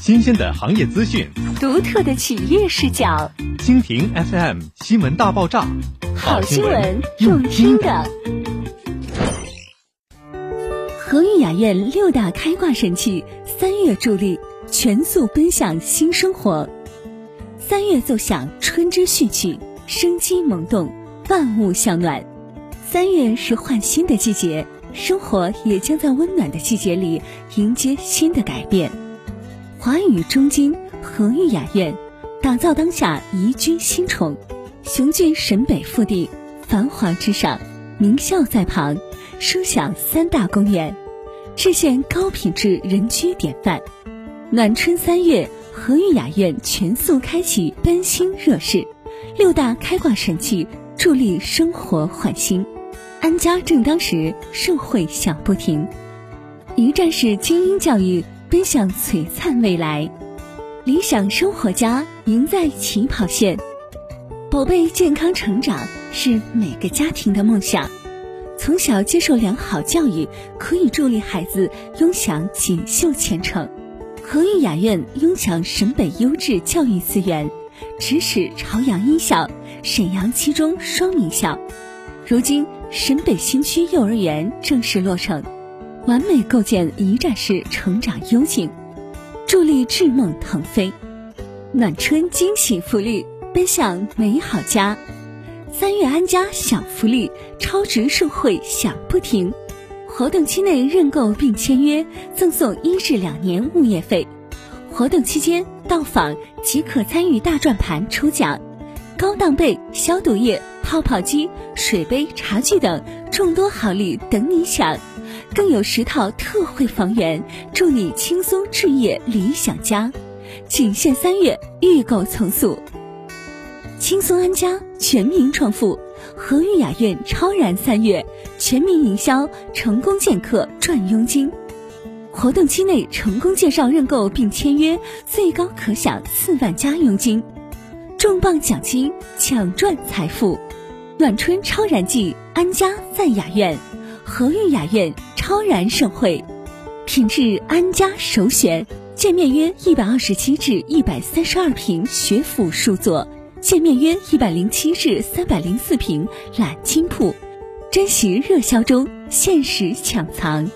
新鲜的行业资讯，独特的企业视角。蜻蜓 FM 新闻大爆炸，好新闻用听的。和誉雅苑六大开挂神器，三月助力全速奔向新生活。三月奏响春之序曲，生机萌动，万物向暖。三月是换新的季节。生活也将在温暖的季节里迎接新的改变。华语中金和誉雅苑，打造当下宜居新宠，雄踞沈北腹地，繁华之上，名校在旁，书享三大公园，实现高品质人居典范。暖春三月，和誉雅苑全速开启奔新热势，六大开挂神器助力生活焕新。安家正当时，盛会响不停。一站式精英教育奔向璀璨未来，理想生活家赢在起跑线。宝贝健康成长是每个家庭的梦想，从小接受良好教育可以助力孩子拥享锦绣前程。和誉雅苑拥享沈北优质教育资源，直使朝阳一校、沈阳七中双名校。如今，沈北新区幼儿园正式落成，完美构建一站式成长优景，助力智梦腾飞。暖春惊喜福利，奔向美好家。三月安家享福利，超值盛会享不停。活动期内认购并签约，赠送一至两年物业费。活动期间到访即可参与大转盘抽奖，高档被、消毒液。泡泡机、水杯、茶具等众多好礼等你抢，更有十套特惠房源，助你轻松置业理想家。仅限三月，预购从速。轻松安家，全民创富，和誉雅苑超燃三月，全民营销，成功见客赚佣金。活动期内成功介绍认购并签约，最高可享四万加佣金，重磅奖金，抢赚财富。暖春超燃季，安家在雅苑，和誉雅苑超燃盛会，品质安家首选。建面约一百二十七至一百三十二平学府数座，建面约一百零七至三百零四平揽金铺，珍惜热销中，限时抢藏。